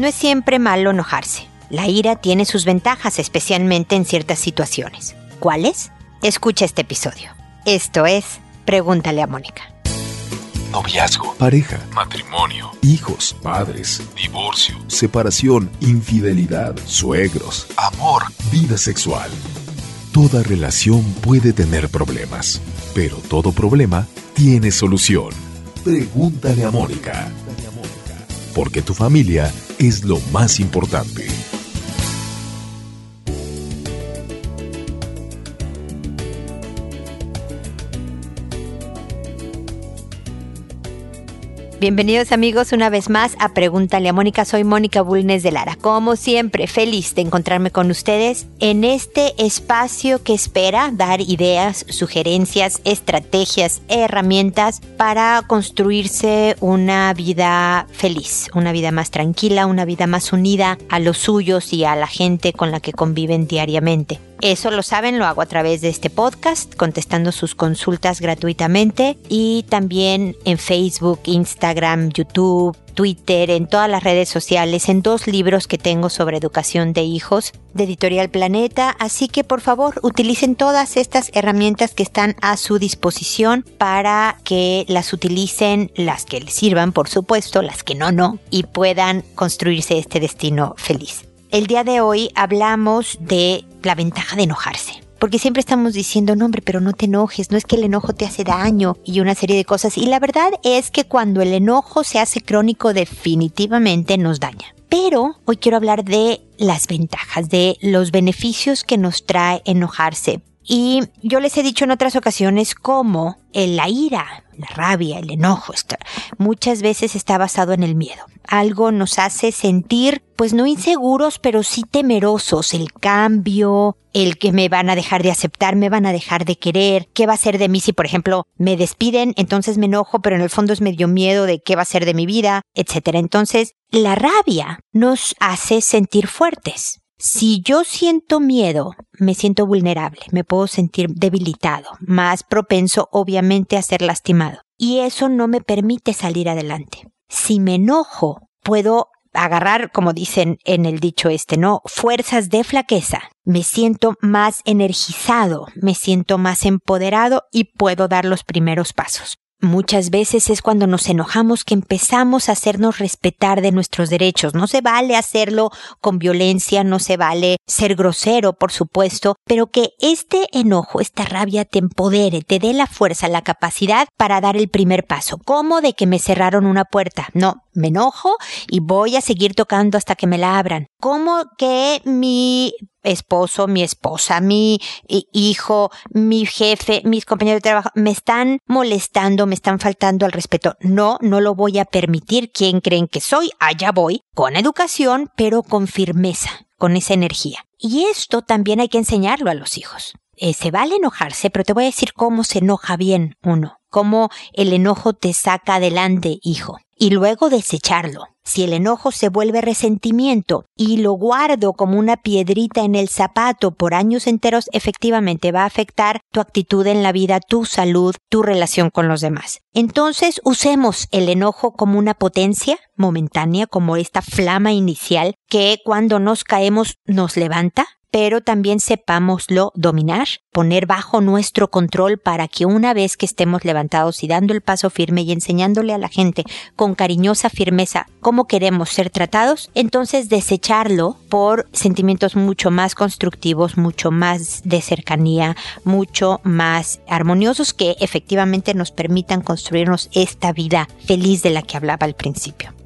No es siempre malo enojarse. La ira tiene sus ventajas, especialmente en ciertas situaciones. ¿Cuáles? Escucha este episodio. Esto es Pregúntale a Mónica. Noviazgo, pareja, matrimonio, hijos, padres, divorcio, separación, infidelidad, suegros, amor, vida sexual. Toda relación puede tener problemas, pero todo problema tiene solución. Pregúntale a Mónica. Porque tu familia es lo más importante. Bienvenidos amigos una vez más a Pregúntale a Mónica. Soy Mónica Bulnes de Lara. Como siempre, feliz de encontrarme con ustedes en este espacio que espera dar ideas, sugerencias, estrategias, herramientas para construirse una vida feliz, una vida más tranquila, una vida más unida a los suyos y a la gente con la que conviven diariamente. Eso lo saben, lo hago a través de este podcast, contestando sus consultas gratuitamente y también en Facebook, Instagram, YouTube, Twitter, en todas las redes sociales, en dos libros que tengo sobre educación de hijos de Editorial Planeta. Así que por favor utilicen todas estas herramientas que están a su disposición para que las utilicen, las que les sirvan, por supuesto, las que no, no, y puedan construirse este destino feliz. El día de hoy hablamos de la ventaja de enojarse. Porque siempre estamos diciendo, no hombre, pero no te enojes, no es que el enojo te hace daño y una serie de cosas. Y la verdad es que cuando el enojo se hace crónico definitivamente nos daña. Pero hoy quiero hablar de las ventajas, de los beneficios que nos trae enojarse. Y yo les he dicho en otras ocasiones cómo la ira, la rabia, el enojo, muchas veces está basado en el miedo. Algo nos hace sentir, pues no inseguros, pero sí temerosos. El cambio, el que me van a dejar de aceptar, me van a dejar de querer, qué va a ser de mí si, por ejemplo, me despiden, entonces me enojo, pero en el fondo es medio miedo de qué va a ser de mi vida, etcétera. Entonces, la rabia nos hace sentir fuertes. Si yo siento miedo, me siento vulnerable, me puedo sentir debilitado, más propenso obviamente a ser lastimado. Y eso no me permite salir adelante. Si me enojo, puedo agarrar, como dicen en el dicho este, ¿no? Fuerzas de flaqueza. Me siento más energizado, me siento más empoderado y puedo dar los primeros pasos. Muchas veces es cuando nos enojamos que empezamos a hacernos respetar de nuestros derechos. No se vale hacerlo con violencia, no se vale ser grosero, por supuesto, pero que este enojo, esta rabia te empodere, te dé la fuerza, la capacidad para dar el primer paso. ¿Cómo de que me cerraron una puerta? No, me enojo y voy a seguir tocando hasta que me la abran. ¿Cómo que mi esposo, mi esposa, mi hijo, mi jefe, mis compañeros de trabajo me están molestando, me están faltando al respeto? No, no lo voy a permitir. ¿Quién creen que soy? Allá voy, con educación, pero con firmeza, con esa energía. Y esto también hay que enseñarlo a los hijos. Eh, se vale enojarse, pero te voy a decir cómo se enoja bien uno, cómo el enojo te saca adelante, hijo y luego desecharlo. Si el enojo se vuelve resentimiento y lo guardo como una piedrita en el zapato por años enteros, efectivamente va a afectar tu actitud en la vida, tu salud, tu relación con los demás. Entonces usemos el enojo como una potencia momentánea, como esta flama inicial que cuando nos caemos nos levanta, pero también sepámoslo dominar, poner bajo nuestro control para que una vez que estemos levantados y dando el paso firme y enseñándole a la gente con cariñosa firmeza cómo queremos ser tratados, entonces desecharlo por sentimientos mucho más constructivos, mucho más de cercanía, mucho más armoniosos que efectivamente nos permitan construirnos esta vida feliz de la que hablaba al principio.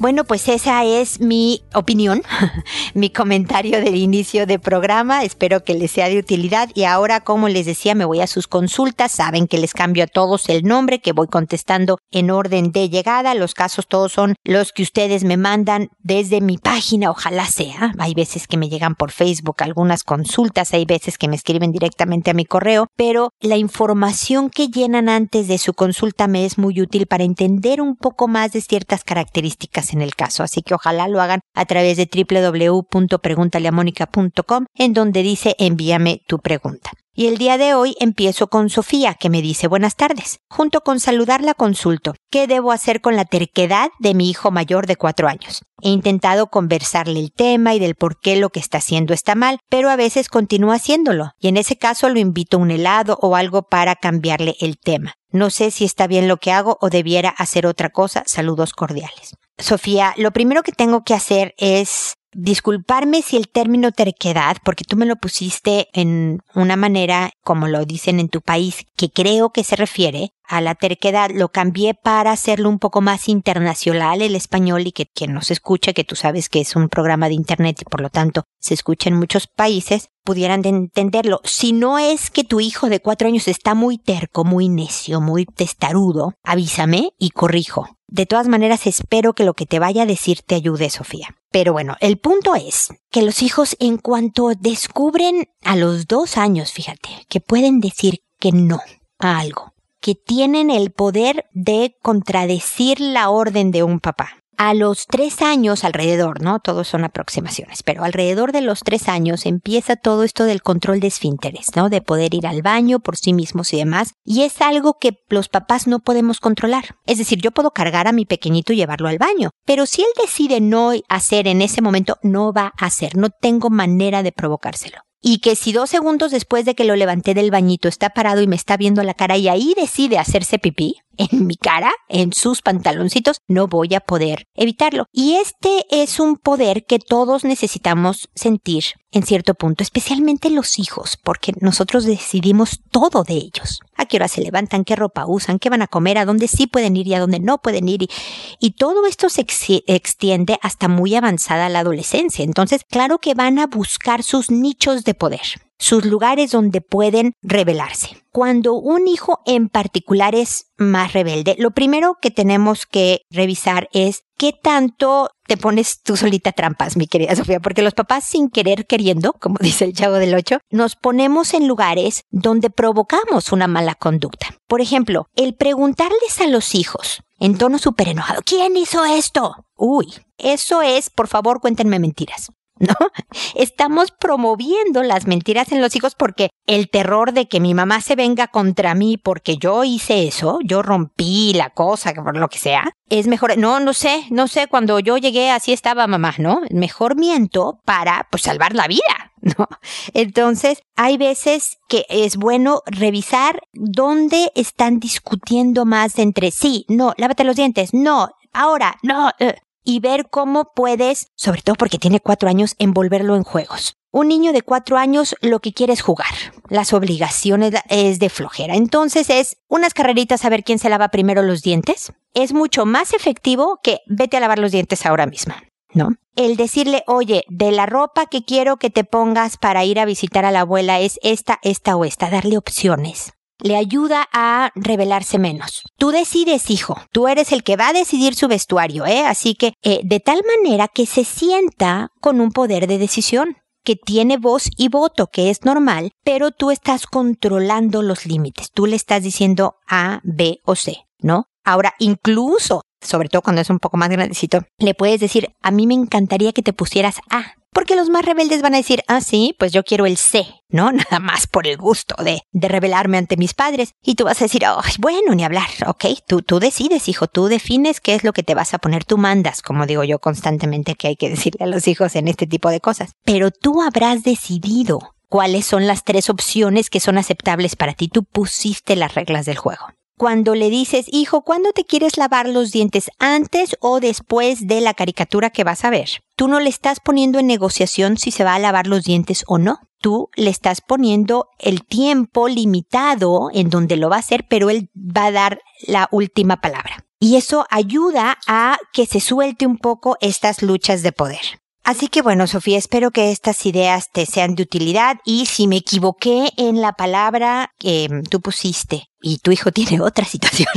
Bueno, pues esa es mi opinión, mi comentario del inicio del programa. Espero que les sea de utilidad. Y ahora, como les decía, me voy a sus consultas. Saben que les cambio a todos el nombre, que voy contestando en orden de llegada. Los casos todos son los que ustedes me mandan desde mi página, ojalá sea. Hay veces que me llegan por Facebook algunas consultas, hay veces que me escriben directamente a mi correo, pero la información que llenan antes de su consulta me es muy útil para entender un poco más de ciertas características en el caso. Así que ojalá lo hagan a través de www.preguntaleamónica.com en donde dice envíame tu pregunta. Y el día de hoy empiezo con Sofía, que me dice buenas tardes. Junto con saludarla consulto, ¿qué debo hacer con la terquedad de mi hijo mayor de cuatro años? He intentado conversarle el tema y del por qué lo que está haciendo está mal, pero a veces continúa haciéndolo, y en ese caso lo invito a un helado o algo para cambiarle el tema. No sé si está bien lo que hago o debiera hacer otra cosa. Saludos cordiales. Sofía, lo primero que tengo que hacer es disculparme si el término terquedad, porque tú me lo pusiste en una manera, como lo dicen en tu país, que creo que se refiere a la terquedad, lo cambié para hacerlo un poco más internacional el español y que quien nos escuche, que tú sabes que es un programa de internet y por lo tanto se escucha en muchos países, pudieran entenderlo. Si no es que tu hijo de cuatro años está muy terco, muy necio, muy testarudo, avísame y corrijo. De todas maneras, espero que lo que te vaya a decir te ayude, Sofía. Pero bueno, el punto es que los hijos en cuanto descubren a los dos años, fíjate, que pueden decir que no a algo, que tienen el poder de contradecir la orden de un papá a los tres años alrededor, ¿no? Todos son aproximaciones, pero alrededor de los tres años empieza todo esto del control de esfínteres, ¿no? De poder ir al baño por sí mismos y demás. Y es algo que los papás no podemos controlar. Es decir, yo puedo cargar a mi pequeñito y llevarlo al baño, pero si él decide no hacer en ese momento, no va a hacer. No tengo manera de provocárselo y que si dos segundos después de que lo levanté del bañito está parado y me está viendo la cara y ahí decide hacerse pipí en mi cara, en sus pantaloncitos, no voy a poder evitarlo. Y este es un poder que todos necesitamos sentir en cierto punto, especialmente los hijos, porque nosotros decidimos todo de ellos. A qué hora se levantan, qué ropa usan, qué van a comer, a dónde sí pueden ir y a dónde no pueden ir. Y, todo esto se extiende hasta muy avanzada la adolescencia. Entonces, claro que van a buscar sus nichos de poder sus lugares donde pueden rebelarse. Cuando un hijo en particular es más rebelde, lo primero que tenemos que revisar es qué tanto te pones tú solita trampas, mi querida Sofía, porque los papás sin querer queriendo, como dice el chavo del 8, nos ponemos en lugares donde provocamos una mala conducta. Por ejemplo, el preguntarles a los hijos en tono súper enojado, ¿quién hizo esto? Uy, eso es, por favor, cuéntenme mentiras. ¿No? Estamos promoviendo las mentiras en los hijos porque el terror de que mi mamá se venga contra mí porque yo hice eso, yo rompí la cosa, por lo que sea, es mejor, no, no sé, no sé, cuando yo llegué así estaba mamá, ¿no? Mejor miento para, pues, salvar la vida, ¿no? Entonces, hay veces que es bueno revisar dónde están discutiendo más entre sí, no, lávate los dientes, no, ahora, no, eh, y ver cómo puedes, sobre todo porque tiene cuatro años, envolverlo en juegos. Un niño de cuatro años lo que quiere es jugar. Las obligaciones es de flojera. Entonces es unas carreritas a ver quién se lava primero los dientes. Es mucho más efectivo que vete a lavar los dientes ahora mismo. ¿No? El decirle, oye, de la ropa que quiero que te pongas para ir a visitar a la abuela es esta, esta o esta, darle opciones le ayuda a revelarse menos. Tú decides, hijo, tú eres el que va a decidir su vestuario, ¿eh? Así que eh, de tal manera que se sienta con un poder de decisión que tiene voz y voto, que es normal, pero tú estás controlando los límites. Tú le estás diciendo A, B o C, ¿no? Ahora, incluso, sobre todo cuando es un poco más grandecito, le puedes decir, a mí me encantaría que te pusieras A. Porque los más rebeldes van a decir, ah, sí, pues yo quiero el C, ¿no? Nada más por el gusto de, de rebelarme ante mis padres. Y tú vas a decir, ay, bueno, ni hablar, ok, tú, tú decides, hijo, tú defines qué es lo que te vas a poner, tú mandas, como digo yo constantemente que hay que decirle a los hijos en este tipo de cosas. Pero tú habrás decidido cuáles son las tres opciones que son aceptables para ti. Tú pusiste las reglas del juego cuando le dices, hijo, ¿cuándo te quieres lavar los dientes? ¿Antes o después de la caricatura que vas a ver? Tú no le estás poniendo en negociación si se va a lavar los dientes o no. Tú le estás poniendo el tiempo limitado en donde lo va a hacer, pero él va a dar la última palabra. Y eso ayuda a que se suelte un poco estas luchas de poder. Así que bueno, Sofía, espero que estas ideas te sean de utilidad y si me equivoqué en la palabra que tú pusiste y tu hijo tiene otra situación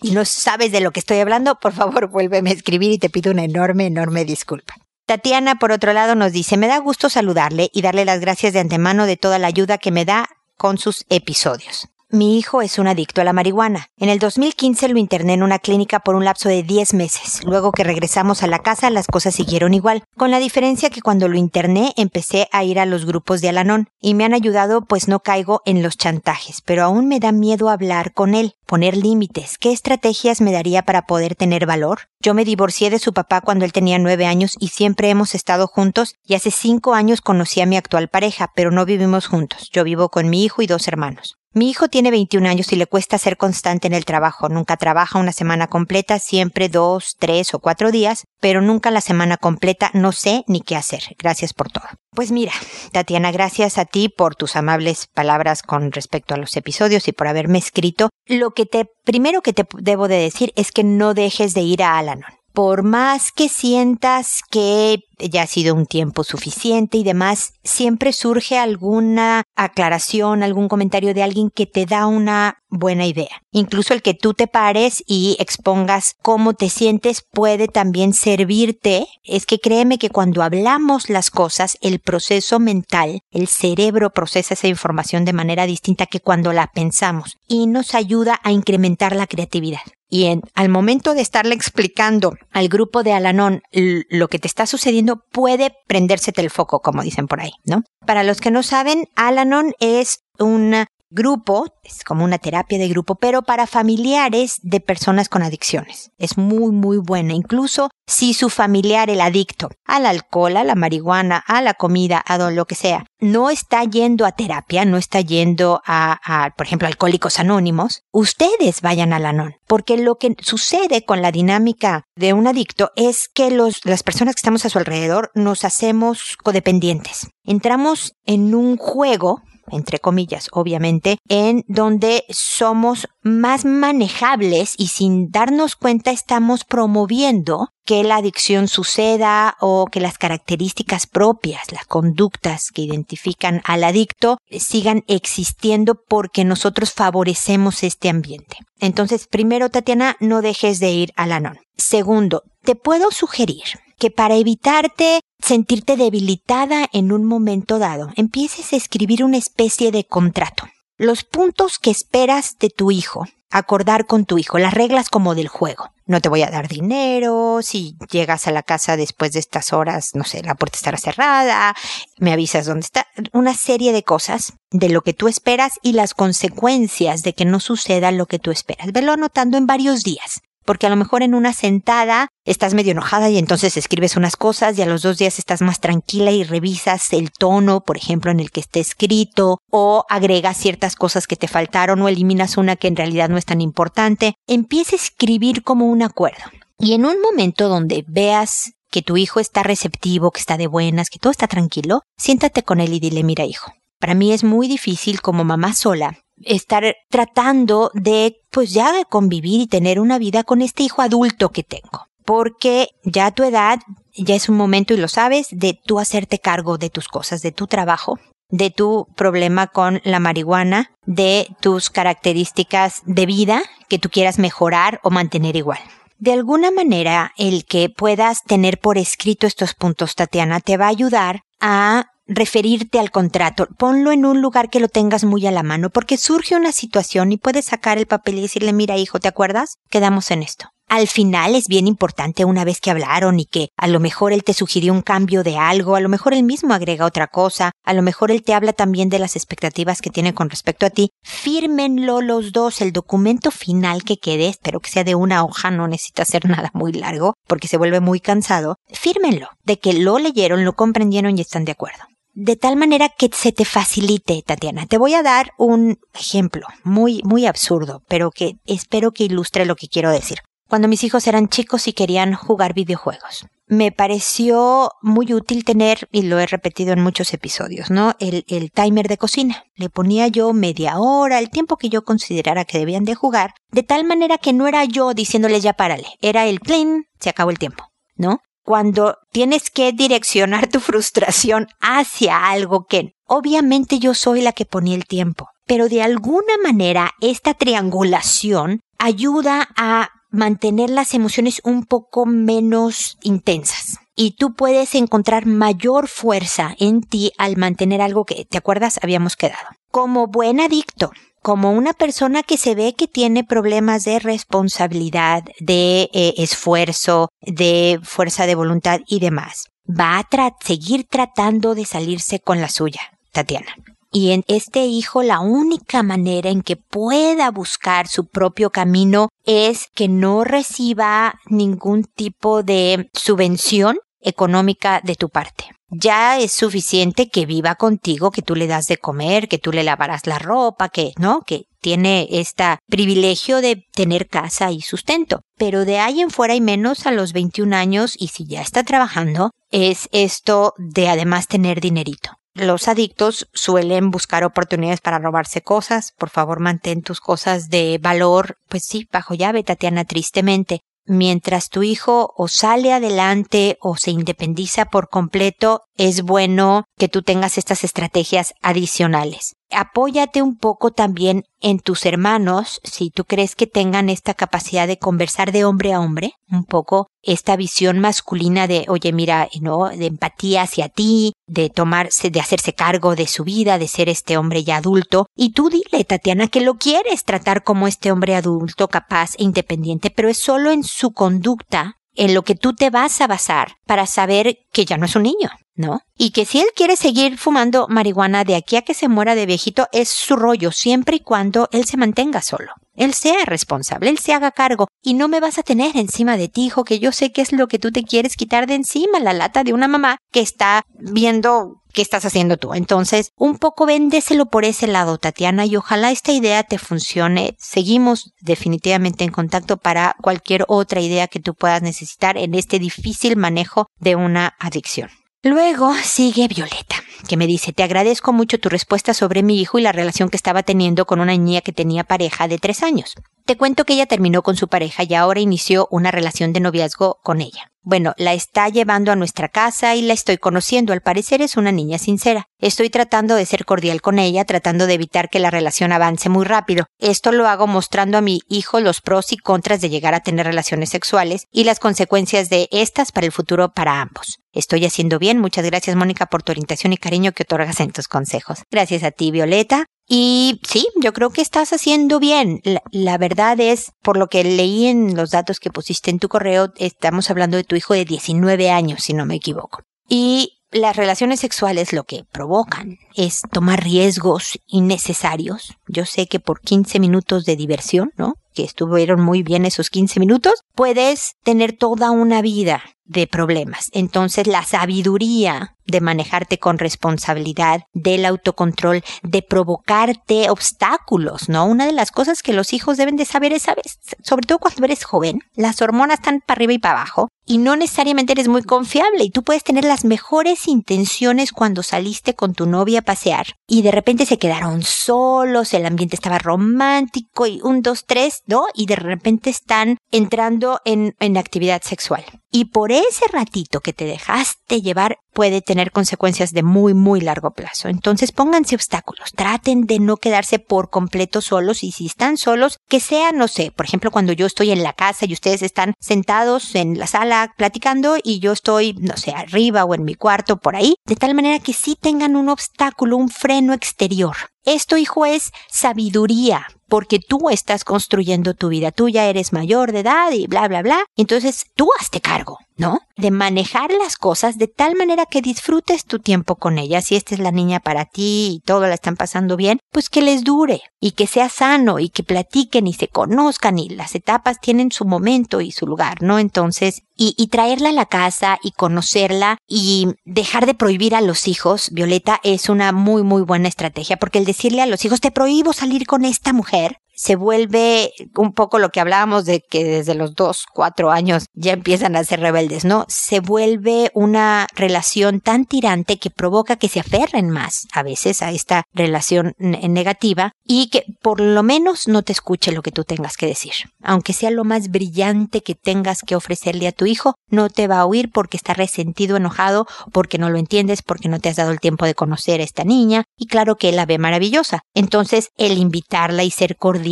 y no sabes de lo que estoy hablando, por favor vuélveme a escribir y te pido una enorme, enorme disculpa. Tatiana, por otro lado, nos dice, me da gusto saludarle y darle las gracias de antemano de toda la ayuda que me da con sus episodios. Mi hijo es un adicto a la marihuana. En el 2015 lo interné en una clínica por un lapso de 10 meses. Luego que regresamos a la casa, las cosas siguieron igual, con la diferencia que cuando lo interné empecé a ir a los grupos de Alanón y me han ayudado pues no caigo en los chantajes, pero aún me da miedo hablar con él, poner límites. ¿Qué estrategias me daría para poder tener valor? Yo me divorcié de su papá cuando él tenía nueve años y siempre hemos estado juntos y hace cinco años conocí a mi actual pareja, pero no vivimos juntos. Yo vivo con mi hijo y dos hermanos. Mi hijo tiene 21 años y le cuesta ser constante en el trabajo. Nunca trabaja una semana completa, siempre dos, tres o cuatro días, pero nunca la semana completa. No sé ni qué hacer. Gracias por todo. Pues mira, Tatiana, gracias a ti por tus amables palabras con respecto a los episodios y por haberme escrito. Lo que te, primero que te debo de decir es que no dejes de ir a Alanon por más que sientas que ya ha sido un tiempo suficiente y demás, siempre surge alguna aclaración, algún comentario de alguien que te da una buena idea. Incluso el que tú te pares y expongas cómo te sientes puede también servirte. Es que créeme que cuando hablamos las cosas, el proceso mental, el cerebro procesa esa información de manera distinta que cuando la pensamos y nos ayuda a incrementar la creatividad y en, al momento de estarle explicando al grupo de Alanón lo que te está sucediendo, puede prendérsete el foco, como dicen por ahí, ¿no? Para los que no saben, Alanon es un grupo, es como una terapia de grupo, pero para familiares de personas con adicciones. Es muy, muy buena. Incluso si su familiar, el adicto al alcohol, a la marihuana, a la comida, a lo que sea, no está yendo a terapia, no está yendo a, por ejemplo, alcohólicos anónimos, ustedes vayan al anón. Porque lo que sucede con la dinámica de un adicto es que los, las personas que estamos a su alrededor nos hacemos codependientes. Entramos en un juego entre comillas, obviamente, en donde somos más manejables y sin darnos cuenta estamos promoviendo que la adicción suceda o que las características propias, las conductas que identifican al adicto sigan existiendo porque nosotros favorecemos este ambiente. Entonces, primero, Tatiana, no dejes de ir al ANON. Segundo, te puedo sugerir que para evitarte sentirte debilitada en un momento dado, empieces a escribir una especie de contrato. Los puntos que esperas de tu hijo, acordar con tu hijo, las reglas como del juego. No te voy a dar dinero, si llegas a la casa después de estas horas, no sé, la puerta estará cerrada, me avisas dónde está, una serie de cosas de lo que tú esperas y las consecuencias de que no suceda lo que tú esperas. Velo anotando en varios días porque a lo mejor en una sentada estás medio enojada y entonces escribes unas cosas y a los dos días estás más tranquila y revisas el tono, por ejemplo, en el que esté escrito, o agregas ciertas cosas que te faltaron o eliminas una que en realidad no es tan importante. Empieza a escribir como un acuerdo. Y en un momento donde veas que tu hijo está receptivo, que está de buenas, que todo está tranquilo, siéntate con él y dile, mira hijo, para mí es muy difícil como mamá sola estar tratando de, pues ya de convivir y tener una vida con este hijo adulto que tengo. Porque ya a tu edad, ya es un momento, y lo sabes, de tú hacerte cargo de tus cosas, de tu trabajo, de tu problema con la marihuana, de tus características de vida que tú quieras mejorar o mantener igual. De alguna manera, el que puedas tener por escrito estos puntos, Tatiana, te va a ayudar a referirte al contrato. Ponlo en un lugar que lo tengas muy a la mano, porque surge una situación y puedes sacar el papel y decirle, mira hijo, ¿te acuerdas? Quedamos en esto. Al final es bien importante una vez que hablaron y que a lo mejor él te sugirió un cambio de algo, a lo mejor él mismo agrega otra cosa, a lo mejor él te habla también de las expectativas que tiene con respecto a ti. Fírmenlo los dos, el documento final que quede, espero que sea de una hoja, no necesita ser nada muy largo porque se vuelve muy cansado. Fírmenlo, de que lo leyeron, lo comprendieron y están de acuerdo de tal manera que se te facilite, Tatiana. Te voy a dar un ejemplo muy, muy absurdo, pero que espero que ilustre lo que quiero decir. Cuando mis hijos eran chicos y querían jugar videojuegos, me pareció muy útil tener, y lo he repetido en muchos episodios, ¿no? El, el timer de cocina. Le ponía yo media hora, el tiempo que yo considerara que debían de jugar, de tal manera que no era yo diciéndoles ya párale, era el clean, se acabó el tiempo, ¿no? Cuando tienes que direccionar tu frustración hacia algo que obviamente yo soy la que ponía el tiempo, pero de alguna manera esta triangulación ayuda a mantener las emociones un poco menos intensas. y tú puedes encontrar mayor fuerza en ti al mantener algo que, ¿te acuerdas? Habíamos quedado. Como buen adicto, como una persona que se ve que tiene problemas de responsabilidad, de eh, esfuerzo, de fuerza de voluntad y demás, va a seguir tratando de salirse con la suya, Tatiana. Y en este hijo la única manera en que pueda buscar su propio camino es que no reciba ningún tipo de subvención económica de tu parte. Ya es suficiente que viva contigo, que tú le das de comer, que tú le lavarás la ropa, que, ¿no? Que tiene este privilegio de tener casa y sustento. Pero de ahí en fuera y menos a los 21 años y si ya está trabajando, es esto de además tener dinerito. Los adictos suelen buscar oportunidades para robarse cosas. Por favor, mantén tus cosas de valor, pues sí, bajo llave, Tatiana, tristemente mientras tu hijo o sale adelante o se independiza por completo, es bueno que tú tengas estas estrategias adicionales apóyate un poco también en tus hermanos, si tú crees que tengan esta capacidad de conversar de hombre a hombre, un poco esta visión masculina de, oye, mira, ¿no? De empatía hacia ti, de tomarse, de hacerse cargo de su vida, de ser este hombre ya adulto. Y tú dile, Tatiana, que lo quieres tratar como este hombre adulto, capaz e independiente, pero es solo en su conducta en lo que tú te vas a basar para saber que ya no es un niño, ¿no? Y que si él quiere seguir fumando marihuana de aquí a que se muera de viejito, es su rollo, siempre y cuando él se mantenga solo. Él sea responsable, él se haga cargo. Y no me vas a tener encima de ti, hijo, que yo sé que es lo que tú te quieres quitar de encima, la lata de una mamá que está viendo qué estás haciendo tú. Entonces, un poco véndeselo por ese lado, Tatiana, y ojalá esta idea te funcione. Seguimos definitivamente en contacto para cualquier otra idea que tú puedas necesitar en este difícil manejo de una adicción. Luego sigue Violeta, que me dice, te agradezco mucho tu respuesta sobre mi hijo y la relación que estaba teniendo con una niña que tenía pareja de tres años. Te cuento que ella terminó con su pareja y ahora inició una relación de noviazgo con ella. Bueno, la está llevando a nuestra casa y la estoy conociendo. Al parecer es una niña sincera. Estoy tratando de ser cordial con ella, tratando de evitar que la relación avance muy rápido. Esto lo hago mostrando a mi hijo los pros y contras de llegar a tener relaciones sexuales y las consecuencias de estas para el futuro para ambos. Estoy haciendo bien. Muchas gracias, Mónica, por tu orientación y cariño que otorgas en tus consejos. Gracias a ti, Violeta. Y sí, yo creo que estás haciendo bien. La, verdad es, por lo que leí en los datos que pusiste en tu correo, estamos hablando de tu hijo de 19 años, si no me equivoco. Y las relaciones sexuales lo que provocan es tomar riesgos innecesarios. Yo sé que por 15 minutos de diversión, ¿no? Que estuvieron muy bien esos 15 minutos, puedes tener toda una vida de problemas. Entonces la sabiduría de manejarte con responsabilidad, del autocontrol, de provocarte obstáculos, ¿no? Una de las cosas que los hijos deben de saber es, ¿sabes? Sobre todo cuando eres joven, las hormonas están para arriba y para abajo y no necesariamente eres muy confiable y tú puedes tener las mejores intenciones cuando saliste con tu novia a pasear y de repente se quedaron solos, el ambiente estaba romántico y un, dos, tres, ¿no? Y de repente están entrando en, en actividad sexual. Y por ese ratito que te dejaste llevar puede tener consecuencias de muy, muy largo plazo. Entonces pónganse obstáculos, traten de no quedarse por completo solos y si están solos, que sea, no sé, por ejemplo, cuando yo estoy en la casa y ustedes están sentados en la sala platicando y yo estoy, no sé, arriba o en mi cuarto por ahí, de tal manera que sí tengan un obstáculo, un freno exterior. Esto, hijo, es sabiduría, porque tú estás construyendo tu vida. Tú ya eres mayor de edad y bla, bla, bla. Entonces tú hazte cargo, ¿no? De manejar las cosas de tal manera que disfrutes tu tiempo con ella. Si esta es la niña para ti y todo la están pasando bien, pues que les dure y que sea sano y que platiquen y se conozcan y las etapas tienen su momento y su lugar, ¿no? Entonces, y, y traerla a la casa y conocerla y dejar de prohibir a los hijos, Violeta, es una muy, muy buena estrategia porque el decirle a los hijos, te prohíbo salir con esta mujer, se vuelve un poco lo que hablábamos de que desde los dos, cuatro años ya empiezan a ser rebeldes, ¿no? Se vuelve una relación tan tirante que provoca que se aferren más a veces a esta relación negativa y que por lo menos no te escuche lo que tú tengas que decir. Aunque sea lo más brillante que tengas que ofrecerle a tu hijo, no te va a oír porque está resentido, enojado, porque no lo entiendes, porque no te has dado el tiempo de conocer a esta niña y claro que él la ve maravillosa. Entonces, el invitarla y ser cordial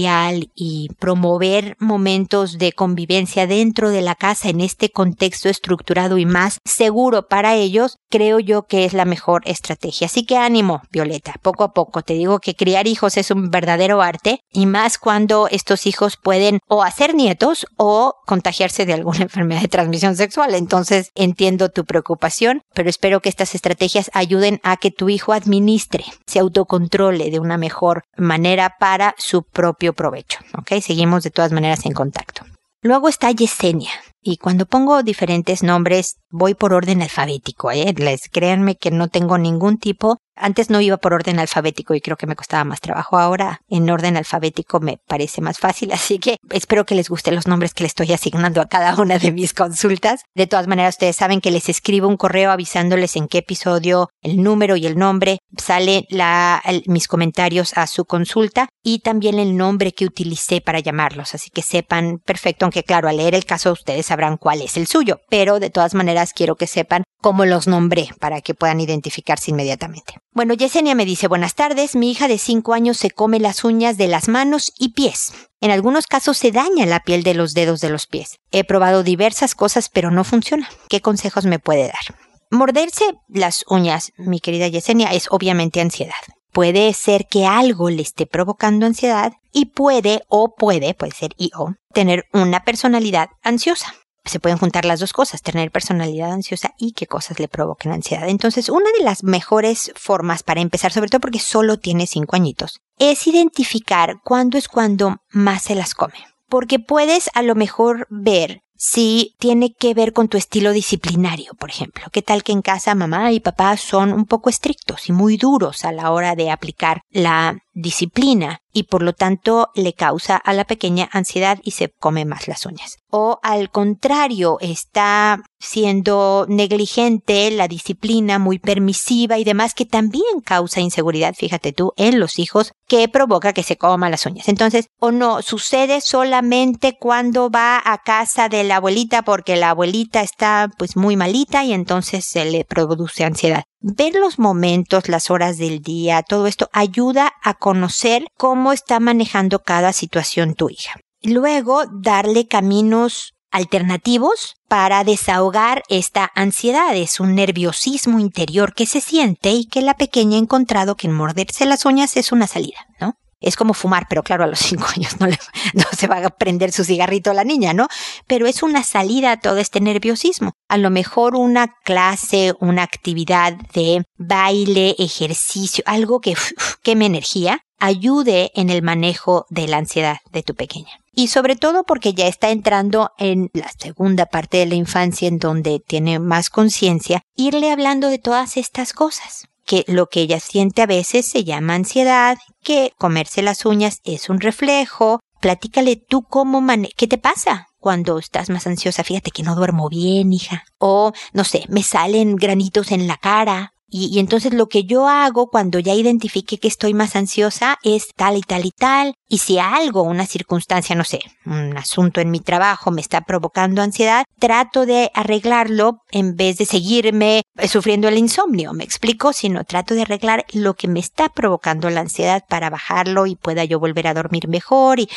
y promover momentos de convivencia dentro de la casa en este contexto estructurado y más seguro para ellos, creo yo que es la mejor estrategia. Así que ánimo, Violeta, poco a poco. Te digo que criar hijos es un verdadero arte y más cuando estos hijos pueden o hacer nietos o contagiarse de alguna enfermedad de transmisión sexual. Entonces entiendo tu preocupación, pero espero que estas estrategias ayuden a que tu hijo administre, se autocontrole de una mejor manera para su propio provecho. ¿Ok? Seguimos de todas maneras en contacto. Luego está Yesenia. Y cuando pongo diferentes nombres, voy por orden alfabético, ¿eh? Les créanme que no tengo ningún tipo antes no iba por orden alfabético y creo que me costaba más trabajo. Ahora en orden alfabético me parece más fácil, así que espero que les gusten los nombres que le estoy asignando a cada una de mis consultas. De todas maneras, ustedes saben que les escribo un correo avisándoles en qué episodio, el número y el nombre, sale la, mis comentarios a su consulta y también el nombre que utilicé para llamarlos, así que sepan perfecto, aunque claro, al leer el caso ustedes sabrán cuál es el suyo, pero de todas maneras quiero que sepan cómo los nombré para que puedan identificarse inmediatamente. Bueno, Yesenia me dice, buenas tardes, mi hija de 5 años se come las uñas de las manos y pies. En algunos casos se daña la piel de los dedos de los pies. He probado diversas cosas, pero no funciona. ¿Qué consejos me puede dar? Morderse las uñas, mi querida Yesenia, es obviamente ansiedad. Puede ser que algo le esté provocando ansiedad y puede o puede, puede ser y o, tener una personalidad ansiosa se pueden juntar las dos cosas, tener personalidad ansiosa y qué cosas le provoquen ansiedad. Entonces, una de las mejores formas para empezar, sobre todo porque solo tiene cinco añitos, es identificar cuándo es cuando más se las come. Porque puedes a lo mejor ver si tiene que ver con tu estilo disciplinario, por ejemplo. ¿Qué tal que en casa mamá y papá son un poco estrictos y muy duros a la hora de aplicar la disciplina y por lo tanto le causa a la pequeña ansiedad y se come más las uñas. O al contrario, está siendo negligente la disciplina, muy permisiva y demás, que también causa inseguridad, fíjate tú, en los hijos, que provoca que se coma las uñas. Entonces, o no, sucede solamente cuando va a casa de la abuelita porque la abuelita está pues muy malita y entonces se le produce ansiedad. Ver los momentos, las horas del día, todo esto ayuda a conocer cómo está manejando cada situación tu hija. Luego, darle caminos alternativos para desahogar esta ansiedad. Es un nerviosismo interior que se siente y que la pequeña ha encontrado que morderse las uñas es una salida, ¿no? Es como fumar, pero claro, a los cinco años no, le, no se va a prender su cigarrito a la niña, ¿no? Pero es una salida a todo este nerviosismo. A lo mejor una clase, una actividad de baile, ejercicio, algo que queme energía, ayude en el manejo de la ansiedad de tu pequeña. Y sobre todo porque ya está entrando en la segunda parte de la infancia en donde tiene más conciencia, irle hablando de todas estas cosas que lo que ella siente a veces se llama ansiedad, que comerse las uñas es un reflejo. Platícale tú cómo mane ¿qué te pasa? Cuando estás más ansiosa, fíjate que no duermo bien, hija. O, no sé, me salen granitos en la cara. Y, entonces lo que yo hago cuando ya identifique que estoy más ansiosa es tal y tal y tal. Y si algo, una circunstancia, no sé, un asunto en mi trabajo me está provocando ansiedad, trato de arreglarlo en vez de seguirme sufriendo el insomnio. ¿Me explico? Sino trato de arreglar lo que me está provocando la ansiedad para bajarlo y pueda yo volver a dormir mejor y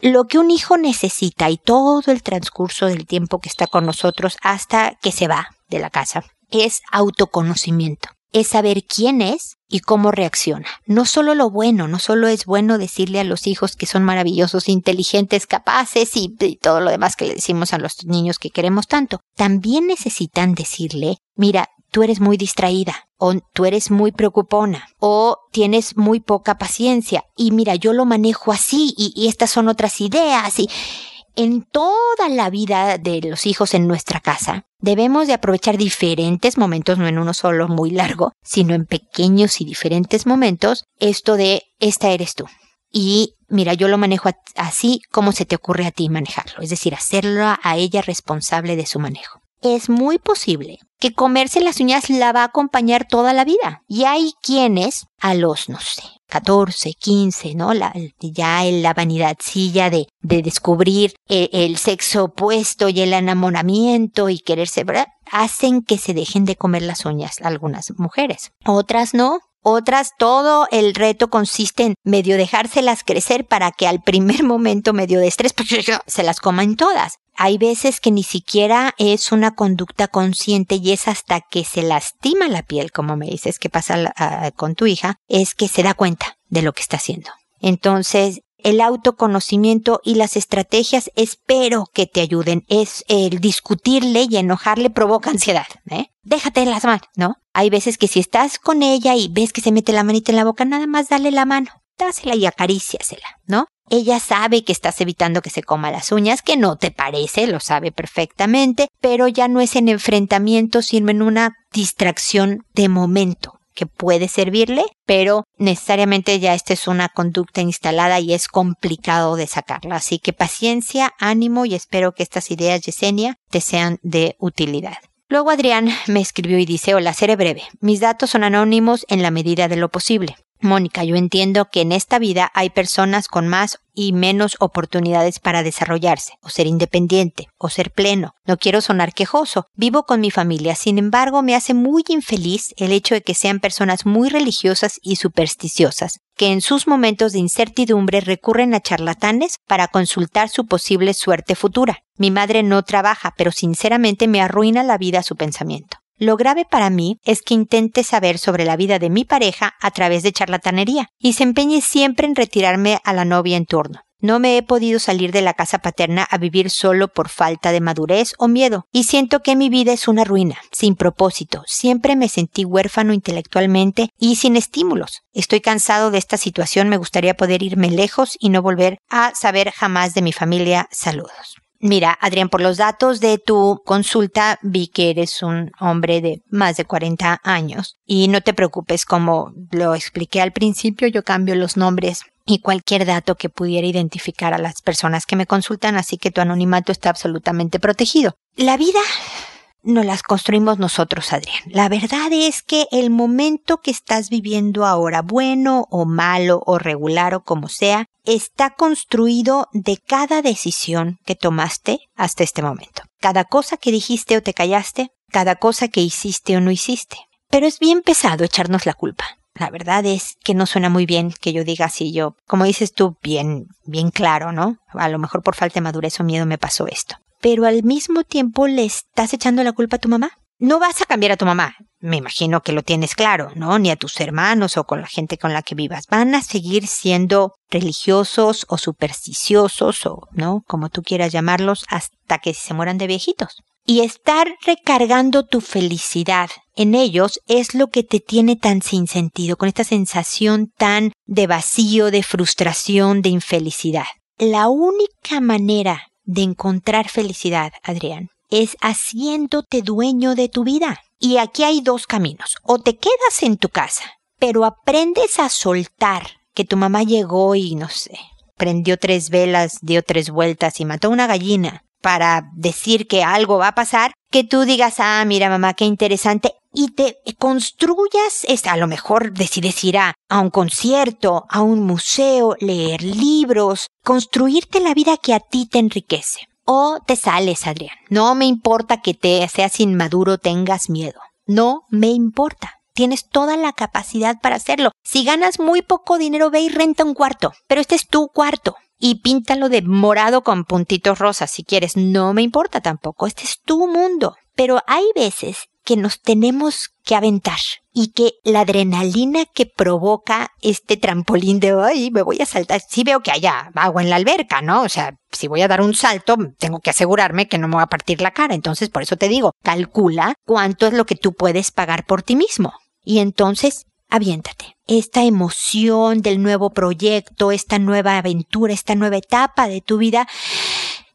lo que un hijo necesita y todo el transcurso del tiempo que está con nosotros hasta que se va de la casa es autoconocimiento, es saber quién es y cómo reacciona. No solo lo bueno, no solo es bueno decirle a los hijos que son maravillosos, inteligentes, capaces y, todo lo demás que le decimos a los niños que queremos tanto. También necesitan decirle, mira, tú eres muy distraída, o tú eres muy preocupona, o tienes muy poca paciencia, y mira, yo lo manejo así, y, y estas son otras ideas, y en toda la vida de los hijos en nuestra casa, debemos de aprovechar diferentes momentos, no en uno solo muy largo, sino en pequeños y diferentes momentos, esto de esta eres tú. Y mira, yo lo manejo así como se te ocurre a ti manejarlo, es decir, hacerlo a ella responsable de su manejo. Es muy posible que comerse las uñas la va a acompañar toda la vida. Y hay quienes a los, no sé, 14, 15, ¿no? La, ya en la vanidadcilla de, de descubrir el, el, sexo opuesto y el enamoramiento y quererse, ¿verdad? Hacen que se dejen de comer las uñas algunas mujeres. Otras no. Otras, todo el reto consiste en medio dejárselas crecer para que al primer momento medio de estrés pues, se las coman todas. Hay veces que ni siquiera es una conducta consciente y es hasta que se lastima la piel, como me dices que pasa con tu hija, es que se da cuenta de lo que está haciendo. Entonces, el autoconocimiento y las estrategias espero que te ayuden. Es el discutirle y enojarle provoca ansiedad, ¿eh? Déjate las manos, ¿no? Hay veces que si estás con ella y ves que se mete la manita en la boca, nada más dale la mano, dásela y acaríciasela, ¿no? Ella sabe que estás evitando que se coma las uñas, que no te parece, lo sabe perfectamente, pero ya no es en enfrentamiento, sino en una distracción de momento que puede servirle, pero necesariamente ya esta es una conducta instalada y es complicado de sacarla. Así que paciencia, ánimo y espero que estas ideas, Yesenia, te sean de utilidad. Luego Adrián me escribió y dice, hola, seré breve. Mis datos son anónimos en la medida de lo posible. Mónica, yo entiendo que en esta vida hay personas con más y menos oportunidades para desarrollarse, o ser independiente, o ser pleno. No quiero sonar quejoso. Vivo con mi familia, sin embargo, me hace muy infeliz el hecho de que sean personas muy religiosas y supersticiosas, que en sus momentos de incertidumbre recurren a charlatanes para consultar su posible suerte futura. Mi madre no trabaja, pero sinceramente me arruina la vida su pensamiento. Lo grave para mí es que intente saber sobre la vida de mi pareja a través de charlatanería y se empeñe siempre en retirarme a la novia en turno. No me he podido salir de la casa paterna a vivir solo por falta de madurez o miedo, y siento que mi vida es una ruina, sin propósito. Siempre me sentí huérfano intelectualmente y sin estímulos. Estoy cansado de esta situación, me gustaría poder irme lejos y no volver a saber jamás de mi familia. Saludos. Mira, Adrián, por los datos de tu consulta vi que eres un hombre de más de 40 años. Y no te preocupes, como lo expliqué al principio, yo cambio los nombres y cualquier dato que pudiera identificar a las personas que me consultan, así que tu anonimato está absolutamente protegido. La vida no las construimos nosotros, Adrián. La verdad es que el momento que estás viviendo ahora, bueno o malo o regular o como sea, está construido de cada decisión que tomaste hasta este momento. Cada cosa que dijiste o te callaste, cada cosa que hiciste o no hiciste. Pero es bien pesado echarnos la culpa. La verdad es que no suena muy bien que yo diga así yo, como dices tú, bien, bien claro, ¿no? A lo mejor por falta de madurez o miedo me pasó esto pero al mismo tiempo le estás echando la culpa a tu mamá. No vas a cambiar a tu mamá, me imagino que lo tienes claro, ¿no? Ni a tus hermanos o con la gente con la que vivas. Van a seguir siendo religiosos o supersticiosos o, ¿no? Como tú quieras llamarlos, hasta que se mueran de viejitos. Y estar recargando tu felicidad en ellos es lo que te tiene tan sin sentido, con esta sensación tan de vacío, de frustración, de infelicidad. La única manera de encontrar felicidad, Adrián, es haciéndote dueño de tu vida. Y aquí hay dos caminos. O te quedas en tu casa, pero aprendes a soltar que tu mamá llegó y no sé, prendió tres velas, dio tres vueltas y mató una gallina para decir que algo va a pasar, que tú digas, ah, mira mamá, qué interesante, y te construyas, a lo mejor decides ir a, a un concierto, a un museo, leer libros, construirte la vida que a ti te enriquece. O te sales, Adrián. No me importa que te seas inmaduro, tengas miedo. No me importa. Tienes toda la capacidad para hacerlo. Si ganas muy poco dinero, ve y renta un cuarto. Pero este es tu cuarto y píntalo de morado con puntitos rosas si quieres. No me importa tampoco. Este es tu mundo. Pero hay veces que nos tenemos que aventar y que la adrenalina que provoca este trampolín de ay, me voy a saltar, si veo que haya agua en la alberca, ¿no? O sea, si voy a dar un salto, tengo que asegurarme que no me va a partir la cara. Entonces, por eso te digo, calcula cuánto es lo que tú puedes pagar por ti mismo. Y entonces aviéntate. Esta emoción del nuevo proyecto, esta nueva aventura, esta nueva etapa de tu vida,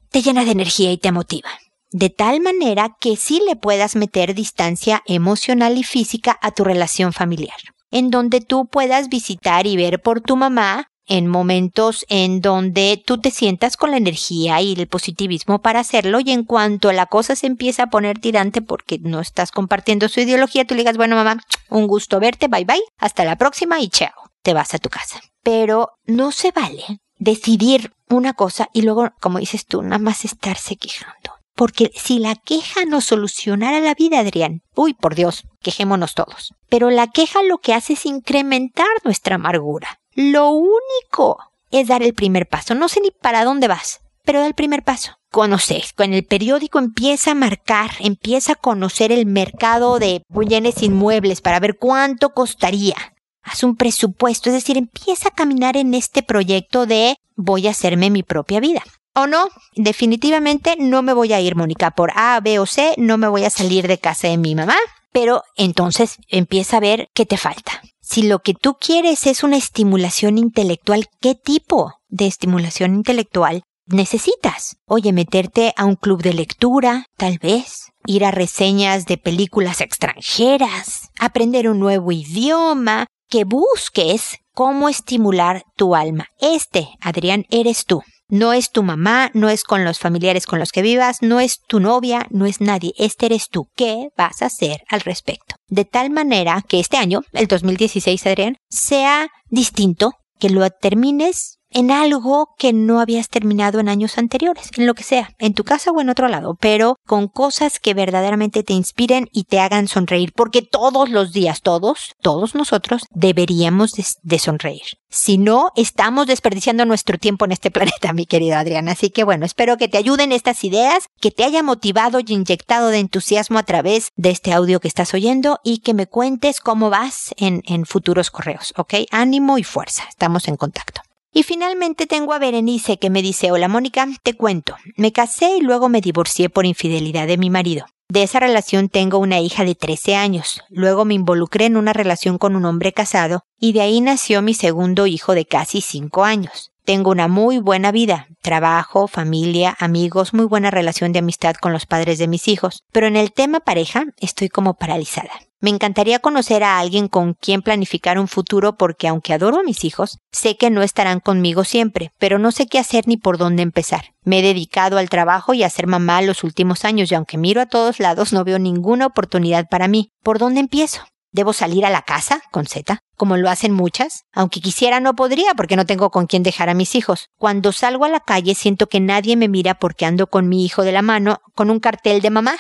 te llena de energía y te motiva. De tal manera que sí le puedas meter distancia emocional y física a tu relación familiar, en donde tú puedas visitar y ver por tu mamá en momentos en donde tú te sientas con la energía y el positivismo para hacerlo y en cuanto la cosa se empieza a poner tirante porque no estás compartiendo su ideología, tú le digas, bueno mamá, un gusto verte, bye bye, hasta la próxima y chao, te vas a tu casa. Pero no se vale decidir una cosa y luego, como dices tú, nada más estarse quejando. Porque si la queja nos solucionara la vida, Adrián, uy, por Dios, quejémonos todos. Pero la queja lo que hace es incrementar nuestra amargura. Lo único es dar el primer paso. No sé ni para dónde vas, pero da el primer paso. Conoces, con el periódico empieza a marcar, empieza a conocer el mercado de bienes inmuebles para ver cuánto costaría. Haz un presupuesto, es decir, empieza a caminar en este proyecto de voy a hacerme mi propia vida. O no, definitivamente no me voy a ir, Mónica, por A, B o C, no me voy a salir de casa de mi mamá, pero entonces empieza a ver qué te falta. Si lo que tú quieres es una estimulación intelectual, ¿qué tipo de estimulación intelectual necesitas? Oye, meterte a un club de lectura, tal vez, ir a reseñas de películas extranjeras, aprender un nuevo idioma, que busques cómo estimular tu alma. Este, Adrián, eres tú. No es tu mamá, no es con los familiares con los que vivas, no es tu novia, no es nadie. Este eres tú. ¿Qué vas a hacer al respecto? De tal manera que este año, el 2016, Adrián, sea distinto, que lo termines en algo que no habías terminado en años anteriores, en lo que sea, en tu casa o en otro lado, pero con cosas que verdaderamente te inspiren y te hagan sonreír, porque todos los días, todos, todos nosotros deberíamos de, sonreír. Si no, estamos desperdiciando nuestro tiempo en este planeta, mi querida Adriana. Así que bueno, espero que te ayuden estas ideas, que te haya motivado y inyectado de entusiasmo a través de este audio que estás oyendo y que me cuentes cómo vas en, en futuros correos, ¿ok? Ánimo y fuerza. Estamos en contacto. Y finalmente tengo a Berenice que me dice, hola Mónica, te cuento, me casé y luego me divorcié por infidelidad de mi marido. De esa relación tengo una hija de 13 años, luego me involucré en una relación con un hombre casado y de ahí nació mi segundo hijo de casi 5 años. Tengo una muy buena vida, trabajo, familia, amigos, muy buena relación de amistad con los padres de mis hijos, pero en el tema pareja estoy como paralizada. Me encantaría conocer a alguien con quien planificar un futuro porque aunque adoro a mis hijos, sé que no estarán conmigo siempre, pero no sé qué hacer ni por dónde empezar. Me he dedicado al trabajo y a ser mamá los últimos años y aunque miro a todos lados no veo ninguna oportunidad para mí. ¿Por dónde empiezo? ¿Debo salir a la casa? con Z, como lo hacen muchas. Aunque quisiera no podría porque no tengo con quién dejar a mis hijos. Cuando salgo a la calle siento que nadie me mira porque ando con mi hijo de la mano con un cartel de mamá.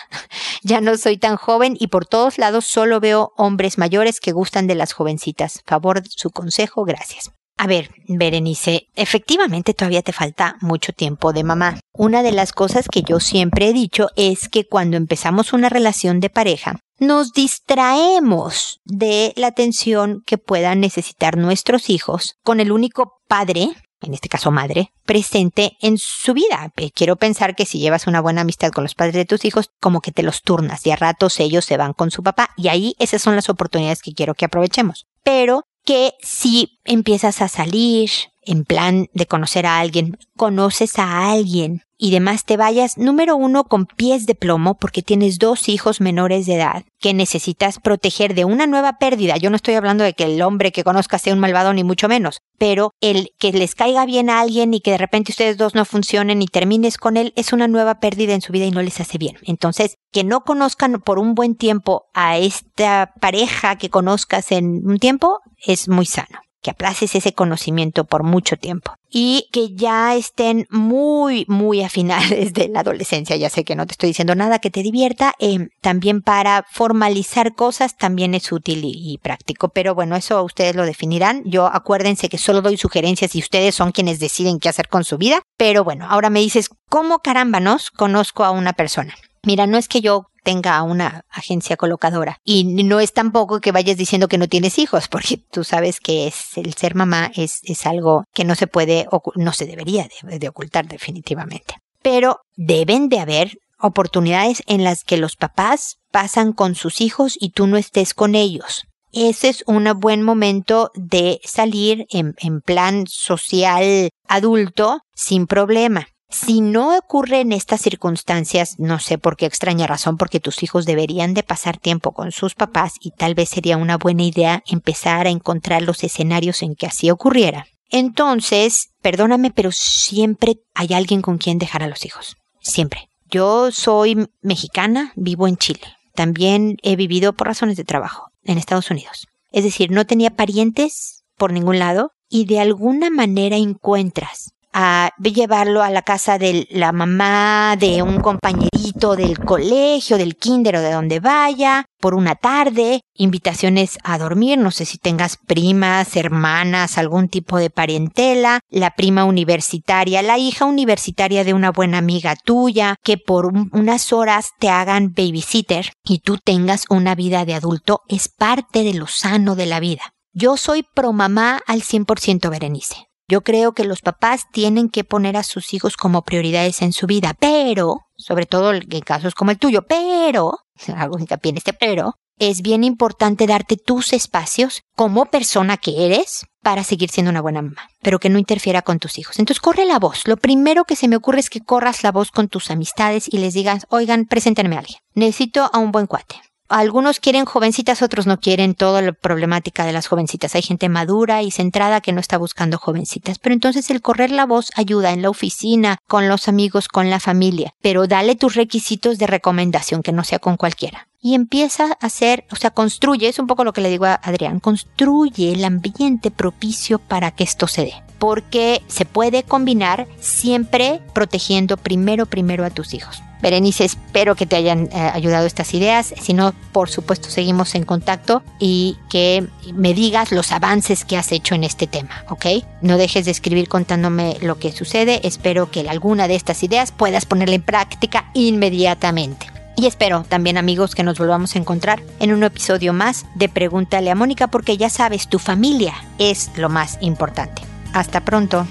Ya no soy tan joven y por todos lados solo veo hombres mayores que gustan de las jovencitas. Favor su consejo, gracias. A ver, Berenice, efectivamente todavía te falta mucho tiempo de mamá. Una de las cosas que yo siempre he dicho es que cuando empezamos una relación de pareja, nos distraemos de la atención que puedan necesitar nuestros hijos con el único padre en este caso madre, presente en su vida. Quiero pensar que si llevas una buena amistad con los padres de tus hijos, como que te los turnas y a ratos ellos se van con su papá y ahí esas son las oportunidades que quiero que aprovechemos. Pero que si empiezas a salir en plan de conocer a alguien, conoces a alguien y demás te vayas, número uno, con pies de plomo porque tienes dos hijos menores de edad que necesitas proteger de una nueva pérdida. Yo no estoy hablando de que el hombre que conozcas sea un malvado ni mucho menos, pero el que les caiga bien a alguien y que de repente ustedes dos no funcionen y termines con él es una nueva pérdida en su vida y no les hace bien. Entonces, que no conozcan por un buen tiempo a esta pareja que conozcas en un tiempo es muy sano que aplaces ese conocimiento por mucho tiempo y que ya estén muy, muy a finales de la adolescencia. Ya sé que no te estoy diciendo nada que te divierta. Eh, también para formalizar cosas también es útil y, y, práctico. Pero bueno, eso ustedes lo definirán. Yo acuérdense que solo doy sugerencias y ustedes son quienes deciden qué hacer con su vida. Pero bueno, ahora me dices, ¿cómo carámbanos conozco a una persona? Mira, no es que yo tenga una agencia colocadora. Y no es tampoco que vayas diciendo que no tienes hijos, porque tú sabes que es el ser mamá es, es algo que no se puede, no se debería de, ocultar definitivamente. Pero deben de haber oportunidades en las que los papás pasan con sus hijos y tú no estés con ellos. Ese es un buen momento de salir en, en plan social adulto sin problema. Si no ocurre en estas circunstancias, no sé por qué extraña razón, porque tus hijos deberían de pasar tiempo con sus papás y tal vez sería una buena idea empezar a encontrar los escenarios en que así ocurriera. Entonces, perdóname, pero siempre hay alguien con quien dejar a los hijos. Siempre. Yo soy mexicana, vivo en Chile. También he vivido por razones de trabajo en Estados Unidos. Es decir, no tenía parientes por ningún lado y de alguna manera encuentras a llevarlo a la casa de la mamá, de un compañerito del colegio, del kinder o de donde vaya, por una tarde, invitaciones a dormir, no sé si tengas primas, hermanas, algún tipo de parentela, la prima universitaria, la hija universitaria de una buena amiga tuya, que por unas horas te hagan babysitter y tú tengas una vida de adulto, es parte de lo sano de la vida. Yo soy pro mamá al 100% Berenice. Yo creo que los papás tienen que poner a sus hijos como prioridades en su vida, pero, sobre todo en casos como el tuyo, pero, hago hincapié en este pero, es bien importante darte tus espacios como persona que eres para seguir siendo una buena mamá, pero que no interfiera con tus hijos. Entonces corre la voz. Lo primero que se me ocurre es que corras la voz con tus amistades y les digas, oigan, preséntenme a alguien. Necesito a un buen cuate algunos quieren jovencitas, otros no quieren toda la problemática de las jovencitas. Hay gente madura y centrada que no está buscando jovencitas. Pero entonces el correr la voz ayuda en la oficina, con los amigos, con la familia. Pero dale tus requisitos de recomendación, que no sea con cualquiera. Y empieza a hacer, o sea, construye, es un poco lo que le digo a Adrián, construye el ambiente propicio para que esto se dé porque se puede combinar siempre protegiendo primero, primero a tus hijos. Berenice, espero que te hayan eh, ayudado estas ideas. Si no, por supuesto, seguimos en contacto y que me digas los avances que has hecho en este tema, ¿ok? No dejes de escribir contándome lo que sucede. Espero que alguna de estas ideas puedas ponerla en práctica inmediatamente. Y espero también amigos que nos volvamos a encontrar en un episodio más de Pregúntale a Mónica porque ya sabes, tu familia es lo más importante. Hasta pronto.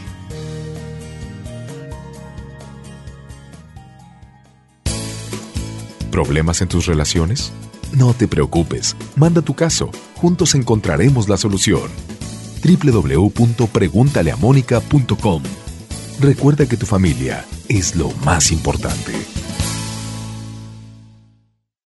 ¿Problemas en tus relaciones? No te preocupes, manda tu caso, juntos encontraremos la solución. www.preguntaleamónica.com Recuerda que tu familia es lo más importante.